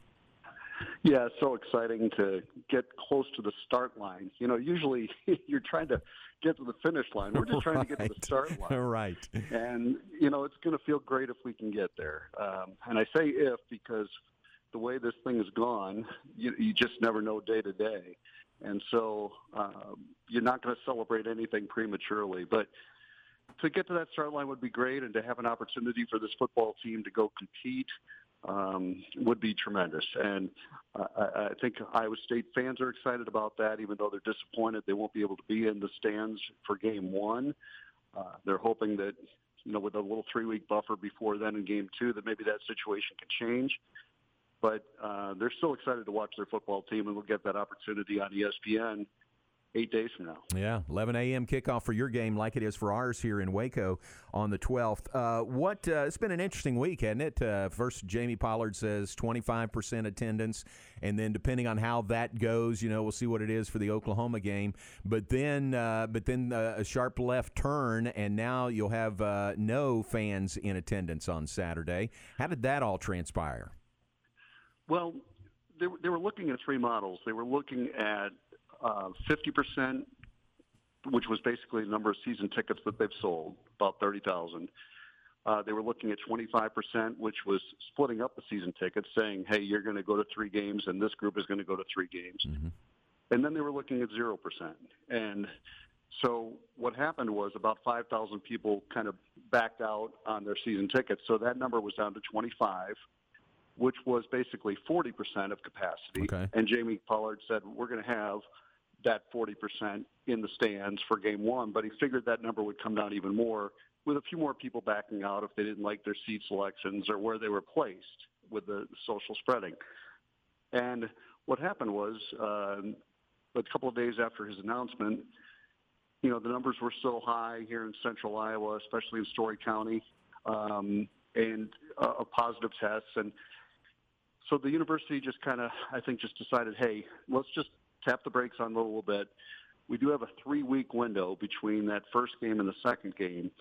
Yeah, it's so exciting to get close to the start line. You know, usually (laughs) you're trying to get to the finish line. We're just trying to get to the (laughs) start line. right. And, you know, it's going to feel great if we can get there. Um, and I say if because the way this thing has gone, you, you just never know day to day. And so um, you're not going to celebrate anything prematurely. But to get to that start line would be great, and to have an opportunity for this football team to go compete um, would be tremendous. And I, I think Iowa State fans are excited about that, even though they're disappointed they won't be able to be in the stands for game one. Uh, they're hoping that, you know, with a little three week buffer before then in game two, that maybe that situation can change. But uh, they're still excited to watch their football team, and we'll get that opportunity on ESPN eight days from now. Yeah, 11 a.m. kickoff for your game, like it is for ours here in Waco on the 12th. Uh, what? Uh, it's been an interesting week, hasn't it? Uh, first, Jamie Pollard says 25% attendance, and then depending on how that goes, you know, we'll see what it is for the Oklahoma game. But then, uh, but then uh, a sharp left turn, and now you'll have uh, no fans in attendance on Saturday. How did that all transpire? Well, they, they were looking at three models. They were looking at uh, 50%, which was basically the number of season tickets that they've sold, about 30,000. Uh, they were looking at 25%, which was splitting up the season tickets, saying, hey, you're going to go to three games, and this group is going to go to three games. And then they were looking at 0%. And so what happened was about 5,000 people kind of backed out on their season tickets. So that number was down to 25 which was basically 40% of capacity. Okay. And Jamie Pollard said, we're going to have that 40% in the stands for game one, but he figured that number would come down even more with a few more people backing out if they didn't like their seat selections or where they were placed with the social spreading. And what happened was, um, a couple of days after his announcement, you know, the numbers were still high here in central Iowa, especially in Story County, um, and uh, positive tests. And so the university just kind of, I think, just decided, hey, let's just tap the brakes on a little bit. We do have a three-week window between that first game and the second game.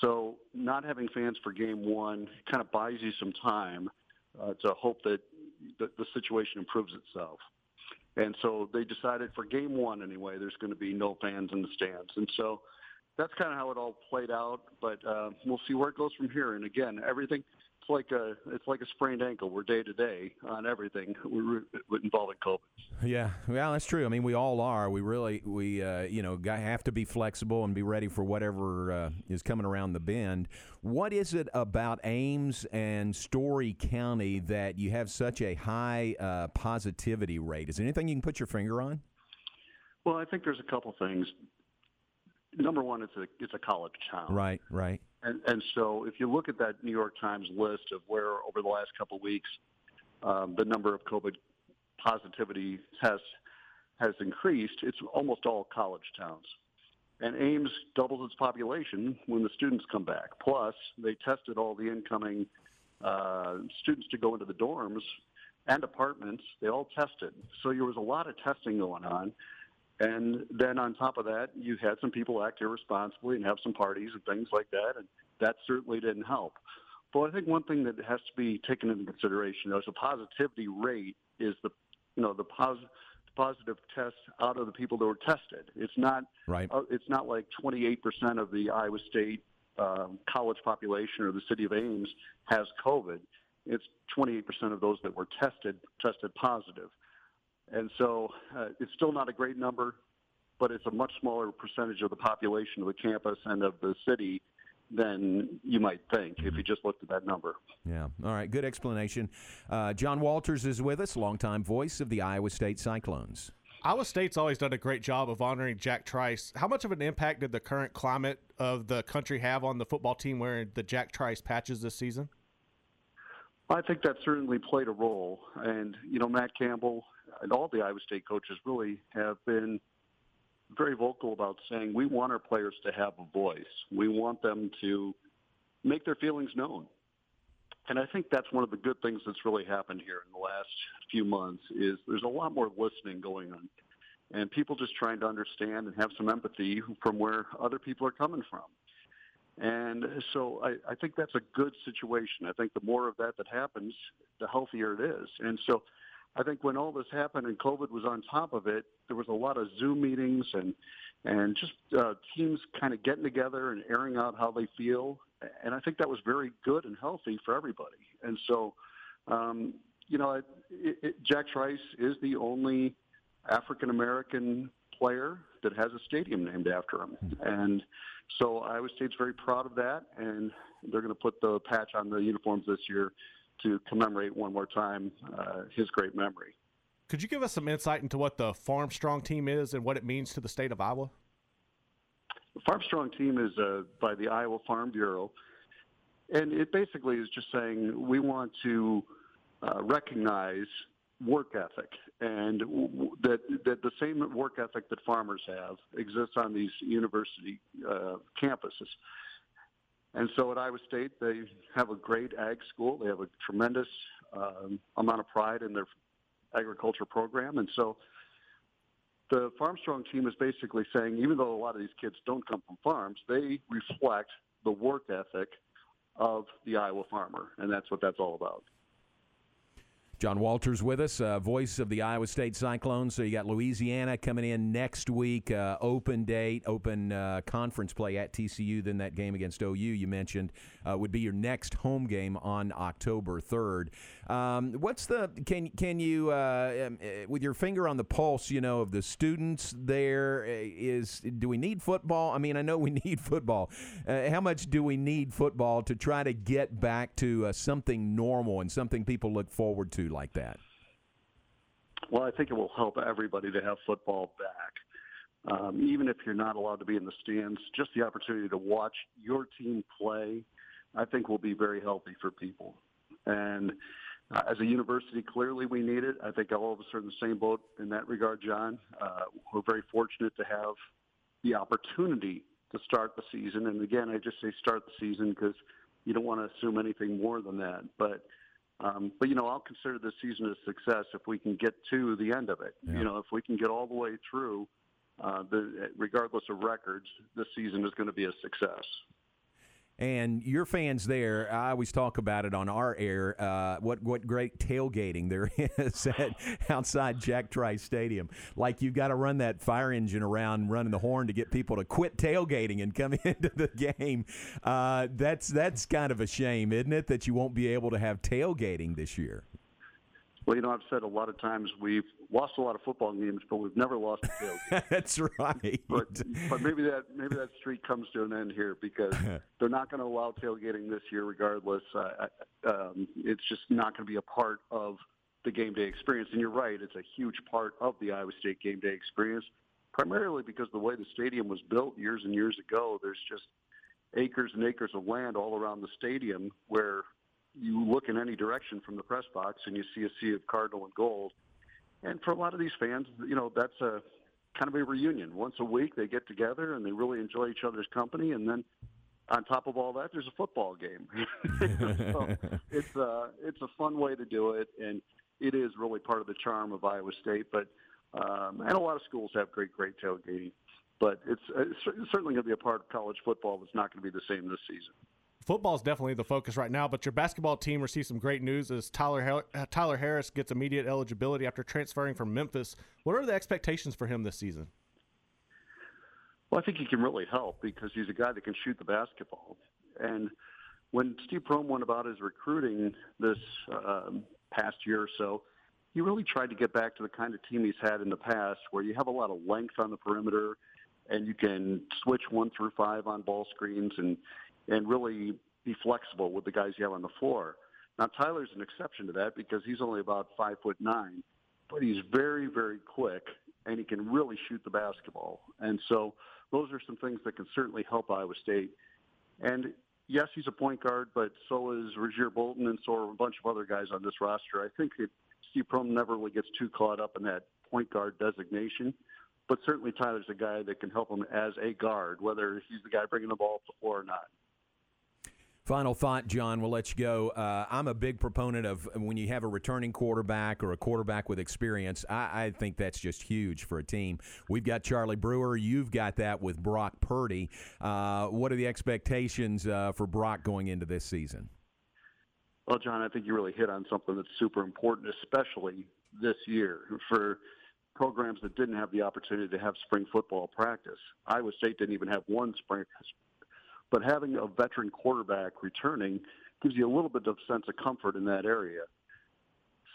So not having fans for game one kind of buys you some time uh, to hope that the, the situation improves itself. And so they decided for game one anyway, there's going to be no fans in the stands. And so that's kind of how it all played out. But uh, we'll see where it goes from here. And again, everything it's like a it's like a sprained ankle. We're day to day on everything we're involving COVID. Yeah, well, that's true. I mean, we all are. We really, we, uh, you know, have to be flexible and be ready for whatever uh, is coming around the bend. What is it about Ames and Story County that you have such a high uh, positivity rate? Is there anything you can put your finger on? Well, I think there's a couple things. Number one, it's a it's a college town. Right, right. And, and so if you look at that New York Times list of where over the last couple of weeks um, the number of COVID positivity tests has increased, it's almost all college towns. And Ames doubles its population when the students come back. Plus, they tested all the incoming uh, students to go into the dorms and apartments. They all tested. So there was a lot of testing going on. And then on top of that, you had some people act irresponsibly and have some parties and things like that, and that certainly didn't help. But I think one thing that has to be taken into consideration is the positivity rate is the you know the positive positive tests out of the people that were tested. It's not right. Uh, it's not like 28% of the Iowa State um, college population or the city of Ames has COVID. It's 28% of those that were tested tested positive. And so uh, it's still not a great number, but it's a much smaller percentage of the population of the campus and of the city than you might think if you just looked at that number. Yeah. All right. Good explanation. Uh, John Walters is with us, longtime voice of the Iowa State Cyclones. Iowa State's always done a great job of honoring Jack Trice. How much of an impact did the current climate of the country have on the football team wearing the Jack Trice patches this season? I think that certainly played a role. And, you know, Matt Campbell and all the Iowa State coaches really have been very vocal about saying we want our players to have a voice. We want them to make their feelings known. And I think that's one of the good things that's really happened here in the last few months is there's a lot more listening going on. And people just trying to understand and have some empathy from where other people are coming from. And so I, I think that's a good situation. I think the more of that that happens, the healthier it is. And so I think when all this happened and COVID was on top of it, there was a lot of Zoom meetings and and just uh, teams kind of getting together and airing out how they feel. And I think that was very good and healthy for everybody. And so, um, you know, it, it, Jack Trice is the only African American player that has a stadium named after him. And so Iowa State's very proud of that, and they're going to put the patch on the uniforms this year to commemorate one more time uh, his great memory. Could you give us some insight into what the Farm Strong team is and what it means to the state of Iowa? The Farm Strong team is uh, by the Iowa Farm Bureau, and it basically is just saying we want to uh, recognize work ethic and w- that that the same work ethic that farmers have exists on these university uh, campuses. And so at Iowa State, they have a great ag school. They have a tremendous um, amount of pride in their agriculture program, and so the Farm Strong team is basically saying, even though a lot of these kids don't come from farms, they reflect the work ethic of the Iowa farmer, and that's what that's all about. John Walters with us, uh, voice of the Iowa State Cyclones. So you got Louisiana coming in next week, uh, open date, open uh, conference play at TCU. Then that game against OU you mentioned uh, would be your next home game on October third. Um, what's the can can you uh, um, uh, with your finger on the pulse, you know, of the students there? uh, do we need football? I mean, I know we (laughs) need football. How much do we need football to try to get back to something normal and something people look forward to like that? Well, I think it will help everybody to have football back. Um, even if you're not allowed to be in the stands, just the opportunity to watch your team play, I think will be very healthy for people. And uh, as a university, clearly we need it. I think all of us are in the same boat in that regard, John. Uh, we're very fortunate to have the opportunity to start the season. And again, I just say start the season because you don't want to assume anything more than that. But um, but you know, I'll consider this season a success if we can get to the end of it. You know, if we can get all the way through, uh, the, regardless of records, this season is going to be a success. And your fans there, I always talk about it on our air. Uh, what what great tailgating there (laughs) is at outside Jack Trice Stadium. Like you've got to run that fire engine around, running the horn to get people to quit tailgating and come (laughs) into the game. Uh, that's that's kind of a shame, isn't it, that you won't be able to have tailgating this year? Well, you know, I've said a lot of times we've lost a lot of football games, but we've never lost a tailgate. (laughs) That's right. But but maybe that maybe that streak comes to an end here because (laughs) they're not going to allow tailgating this year, regardless. Uh, um, it's just not going to be a part of the game day experience. And you're right; it's a huge part of the Iowa State game day experience, primarily because the way the stadium was built years and years ago. There's just acres and acres of land all around the stadium where you look in any direction from the press box and you see a sea of cardinal and gold. And for a lot of these fans, you know, that's a kind of a reunion. Once a week, they get together and they really enjoy each other's company. And then on top of all that, there's a football game. (laughs) so (laughs) it's a, it's a fun way to do it. And it is really part of the charm of Iowa State. But, um, and a lot of schools have great, great tailgating. But it's, it's certainly going to be a part of college football that's not going to be the same this season. Football is definitely the focus right now, but your basketball team received some great news as Tyler uh, Tyler Harris gets immediate eligibility after transferring from Memphis. What are the expectations for him this season? Well, I think he can really help because he's a guy that can shoot the basketball. And when Steve Prohm went about his recruiting this um, past year or so, he really tried to get back to the kind of team he's had in the past, where you have a lot of length on the perimeter, and you can switch one through five on ball screens, and and really be flexible with the guys you have on the floor. Now Tyler's an exception to that because he's only about five foot nine, but he's very very quick and he can really shoot the basketball. And so those are some things that can certainly help Iowa State. And yes, he's a point guard, but so is Rasir Bolton and so are a bunch of other guys on this roster. I think that Steve Prohm never really gets too caught up in that point guard designation. But certainly Tyler's a guy that can help him as a guard, whether he's the guy bringing the ball the floor or not. Final thought, John. We'll let you go. Uh, I'm a big proponent of when you have a returning quarterback or a quarterback with experience. I, I think that's just huge for a team. We've got Charlie Brewer. You've got that with Brock Purdy. Uh, what are the expectations uh, for Brock going into this season? Well, John, I think you really hit on something that's super important, especially this year for programs that didn't have the opportunity to have spring football practice. Iowa State didn't even have one spring, but having a veteran quarterback returning gives you a little bit of sense of comfort in that area.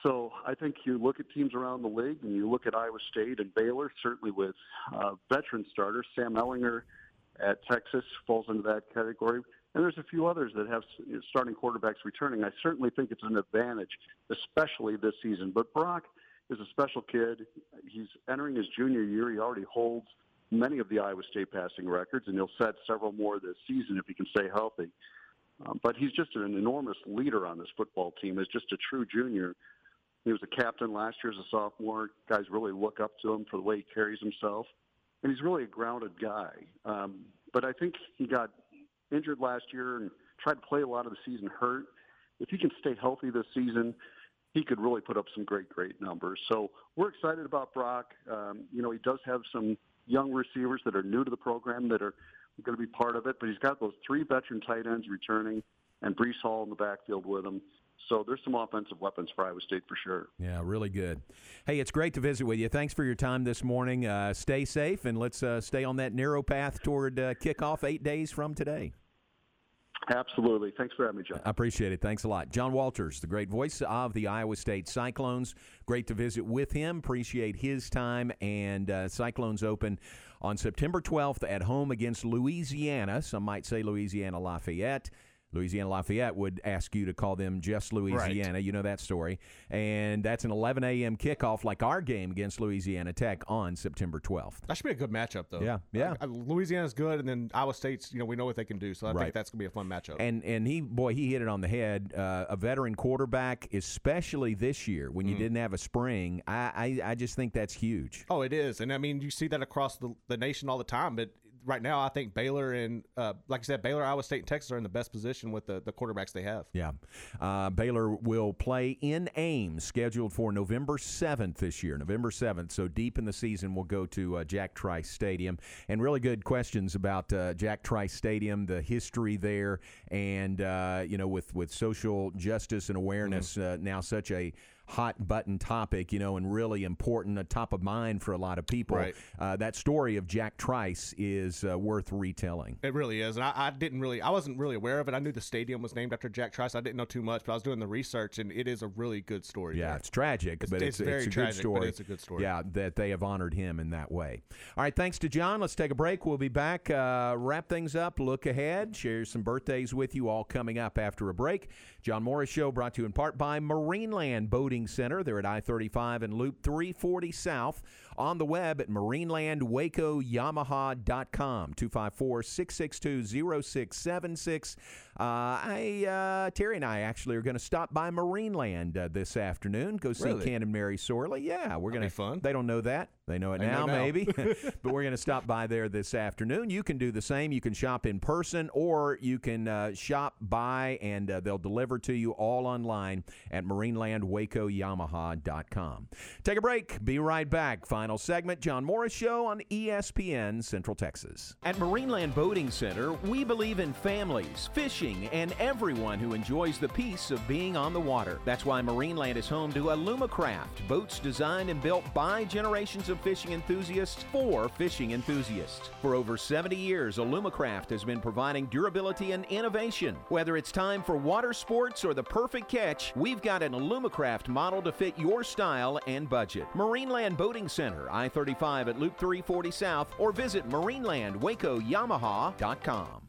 So I think you look at teams around the league and you look at Iowa State and Baylor, certainly with uh, veteran starters. Sam Ehlinger at Texas falls into that category. And there's a few others that have starting quarterbacks returning. I certainly think it's an advantage, especially this season. But Brock is a special kid. He's entering his junior year. He already holds many of the Iowa State passing records, and he'll set several more this season if he can stay healthy. Um, but he's just an enormous leader on this football team. Is just a true junior. He was a captain last year as a sophomore. Guys really look up to him for the way he carries himself, and he's really a grounded guy. Um, but I think he got injured last year and tried to play a lot of the season hurt. If he can stay healthy this season, he could really put up some great, great numbers. So we're excited about Brock. Um, you know, he does have some young receivers that are new to the program that are going to be part of it, but he's got those three veteran tight ends returning and Breece Hall in the backfield with him. So there's some offensive weapons for Iowa State for sure. Yeah, really good. Hey, it's great to visit with you. Thanks for your time this morning. Uh, stay safe and let's uh, stay on that narrow path toward uh, kickoff eight days from today. Absolutely. Thanks for having me, John. I appreciate it. Thanks a lot. John Walters, the great voice of the Iowa State Cyclones. Great to visit with him. Appreciate his time. And uh, Cyclones open on September 12th at home against Louisiana. Some might say Louisiana Lafayette. Louisiana Lafayette would ask you to call them just Louisiana. You know that story. And that's an 11 a.m. kickoff, like our game against Louisiana Tech on September 12th. That should be a good matchup, though. Yeah, yeah. Uh, Louisiana's good, and then Iowa State's, you know, we know what they can do. So I Right. think that's going to be a fun matchup. And and he boy he hit it on the head. Uh, a veteran quarterback, especially this year when you Mm. didn't have a spring, I, I I just think that's huge. Oh, it is, and I mean you see that across the, the nation all the time. But right now, I think Baylor and uh, like I said, Baylor, Iowa State, and Texas are in the best position with the, the quarterbacks they have. Yeah. Uh, Baylor will play in Ames, scheduled for November 7th this year. November 7th. So deep in the season, we'll go to uh, Jack Trice Stadium. And really good questions about uh, Jack Trice Stadium, the history there, and, uh, you know, with, with social justice and awareness uh, now such a hot button topic, you know, and really important, uh, top of mind for a lot of people. Right. Uh, that story of Jack Trice is uh, worth retelling. It really is, and I, I didn't really, I wasn't really aware of it. I knew the stadium was named after Jack Trice. I didn't know too much, but I was doing the research, and it is a really good story. Yeah, there. it's tragic, It's- but it's it's, very a tragic, good story. it's a good story. Yeah, that they have honored him in that way. All right, thanks to John. Let's take a break. We'll be back, uh, wrap things up, look ahead, share some birthdays with you all coming up after a break. John Morris Show brought to you in part by Marineland Boating Center. They're at I 35 and Loop 340 South. On the web at marinelandwacoyamaha.com, 254 662 0676. I, uh, Terry and I actually are going to stop by Marineland uh, this afternoon, go see Really? Ken and Mary Sorley. Yeah, we're going to be fun. They don't know that. They know it now, know now. maybe. (laughs) (laughs) but we're going to stop by there this afternoon. You can do the same. You can shop in person or you can uh, shop by and uh, they'll deliver to you all online at marinelandwacoyamaha.com. Take a break. Be right back. Final segment John Morris Show on ESPN Central Texas. At Marineland Boating Center, we believe in families, fishing, and everyone who enjoys the peace of being on the water. That's why Marineland is home to Alumacraft, boats designed and built by generations of fishing enthusiasts for fishing enthusiasts. For over 70 years, Alumacraft has been providing durability and innovation. Whether it's time for water sports or the perfect catch, we've got an Alumacraft model to fit your style and budget. Marineland Boating Center, I 35 at Loop 340 South, or visit marinelandwacoyamaha.com.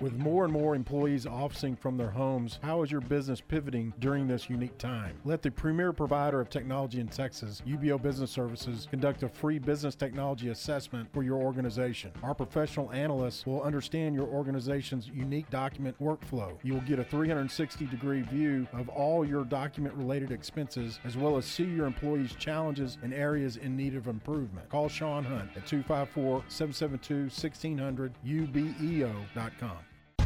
With more and more employees officing from their homes, how is your business pivoting during this unique time? Let the premier provider of technology in Texas, UBEO Business Services, conduct a free business technology assessment for your organization. Our professional analysts will understand your organization's unique document workflow. You will get a 360 degree view of all your document related expenses as well as see your employees' challenges and areas in need of improvement. Call Sean Hunt at 254 772 1600 ubeo.com.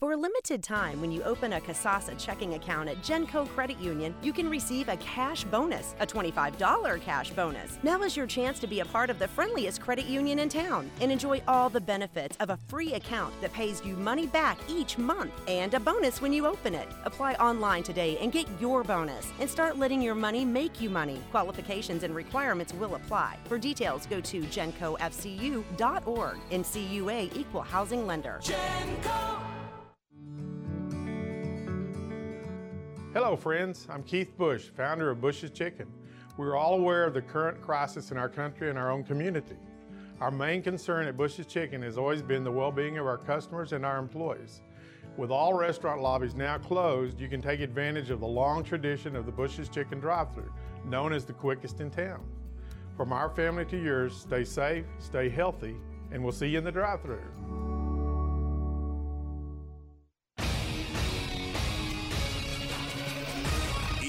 For a limited time, when you open a Kasasa checking account at Genco Credit Union, you can receive a cash bonus, a $25 cash bonus. Now is your chance to be a part of the friendliest credit union in town and enjoy all the benefits of a free account that pays you money back each month and a bonus when you open it. Apply online today and get your bonus and start letting your money make you money. Qualifications and requirements will apply. For details, go to gencofcu.org. NCUA Equal Housing Lender. Hello, friends. I'm Keith Bush, founder of Bush's Chicken. We're all aware of the current crisis in our country and our own community. Our main concern at Bush's Chicken has always been the well being of our customers and our employees. With all restaurant lobbies now closed, you can take advantage of the long tradition of the Bush's Chicken drive thru, known as the quickest in town. From our family to yours, stay safe, stay healthy, and we'll see you in the drive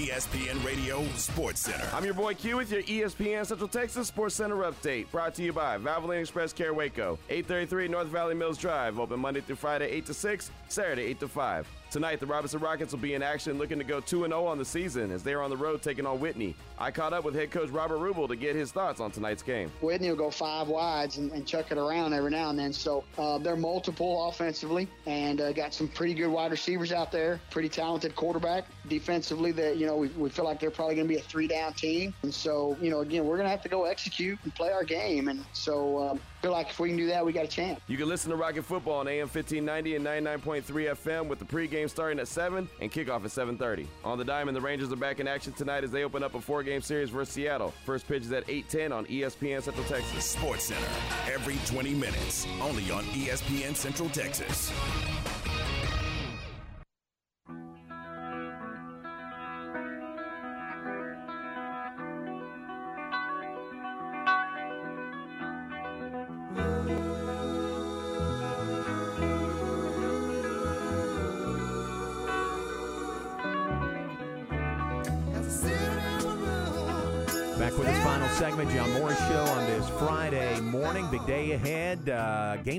ESPN Radio Sports Center. I'm your boy Q with your ESPN Central Texas Sports Center update. Brought to you by Valvoline Express Care Waco. 833 North Valley Mills Drive. Open Monday through Friday, 8 to 6, Saturday, 8 to 5. Tonight, the Robinson Rockets will be in action looking to go 2 0 on the season as they are on the road taking on Whitney. I caught up with head coach Robert Rubel to get his thoughts on tonight's game. Whitney will go five wides and, and chuck it around every now and then. So uh, they're multiple offensively and uh, got some pretty good wide receivers out there, pretty talented quarterback. Defensively, that you know we, we feel like they're probably going to be a three down team. And so you know again we're going to have to go execute and play our game. And so um, feel like if we can do that, we got a chance. You can listen to Rocket Football on AM 1590 and 99.3 FM with the pregame starting at 7 and kickoff at 7.30. On the diamond, the Rangers are back in action tonight as they open up a four-game series versus Seattle. First pitch is at 8.10 on ESPN Central Texas. Sports Center, every 20 minutes, only on ESPN Central Texas.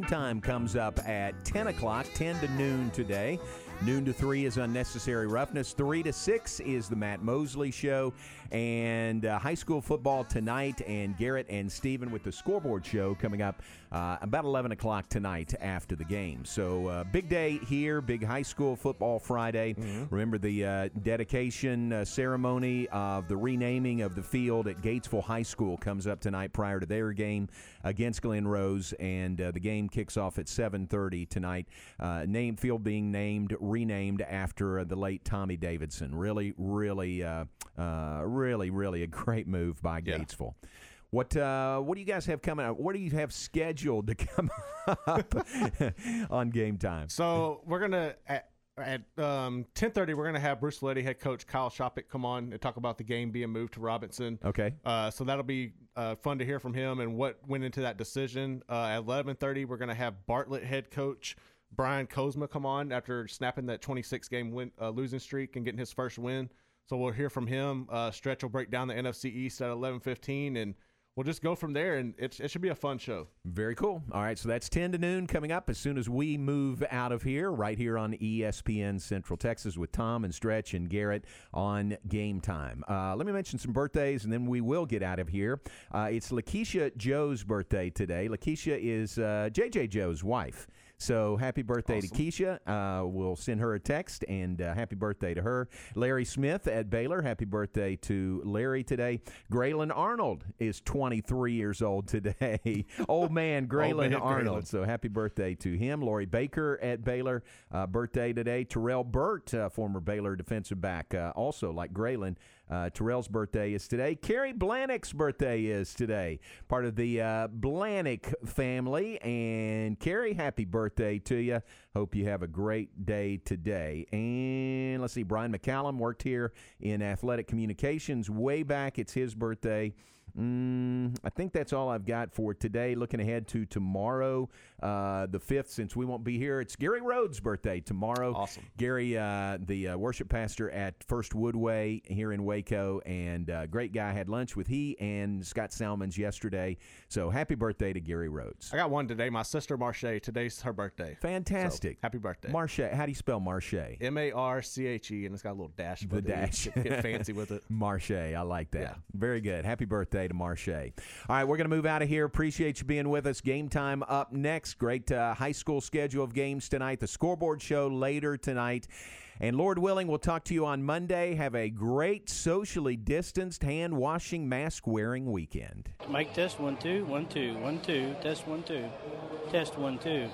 Time comes up at 10 o'clock, 10 to noon today. Noon to 3 is Unnecessary Roughness. 3 to 6 is the Matt Mosley Show. And uh, high school football tonight, and Garrett and Steven with the scoreboard show coming up uh, about 11 o'clock tonight after the game. So, uh, big day here, big high school football Friday. Remember the uh, dedication uh, ceremony of the renaming of the field at Gatesville High School comes up tonight prior to their game against Glen Rose, and uh, the game kicks off at 7:30 tonight. Uh, name field being named, renamed after uh, the late Tommy Davidson. Really, really, uh, uh, really, really a great move by Gatesville. What uh, what do you guys have coming up? What do you have scheduled to (laughs) come up on game time? So we're gonna at, at um, ten thirty. We're gonna have Bruceville-Eddy head coach Kyle Shoppick come on and talk about the game being moved to Robinson. Okay. Uh, so that'll be uh, fun to hear from him and what went into that decision. Uh, at eleven thirty, we're gonna have Bartlett head coach Brian Kozma come on after snapping that 26 game win, uh, losing streak and getting his first win. So we'll hear from him. Uh, Stretch will break down the NFC East at 11:15, and we'll just go from there. And it, it should be a fun show. Very cool. All right, so that's 10 to noon coming up as soon as we move out of here, right here on ESPN Central Texas with Tom and Stretch and Garrett on game time. Uh, let me mention some birthdays and then we will get out of here. Uh, it's Lakeisha Joe's birthday today. Lakeisha is uh, JJ Joe's wife. So happy birthday to Keisha. Uh, we'll send her a text and uh, happy birthday to her. Larry Smith at Baylor. Happy birthday to Larry today. Grayland Arnold is 23 years old today. (laughs) Old man Grayland man Arnold. Grayland. So happy birthday to him. Lori Baker at Baylor. Uh, birthday today. Terrell Burt, uh, former Baylor defensive back, uh, also like Grayland. Uh, Terrell's birthday is today. Carrie Blanick's birthday is today. Part of the uh, Blanick family. And Carrie, happy birthday to you. Hope you have a great day today. And let's see, Brian McCallum worked here in athletic communications way back. It's his birthday. Mm, I think that's all I've got for today. Looking ahead to tomorrow, uh, the 5th, since we won't be here, it's Gary Rhodes' birthday tomorrow. Awesome. Gary, uh, the uh, worship pastor at First Woodway here in Waco, and uh, great guy. Had lunch with he and Scott Salmons yesterday. So happy birthday to Gary Rhodes. I got one today. My sister Marche. Today's her birthday. Fantastic. So, happy birthday. Marche. How do you spell Marche? M A R C H E, and it's got a little dash. The dash. Get, get fancy with it. (laughs) Marche. I like that. Yeah. Very good. Happy birthday to Marche. All right, we're going to move out of here. Appreciate you being with us. Game time up next. Great uh, high school schedule of games tonight. The scoreboard show later tonight. And Lord willing, we'll talk to you on Monday. Have a great socially distanced, hand washing, mask wearing weekend. Mic test one two one two one two test one two test one two.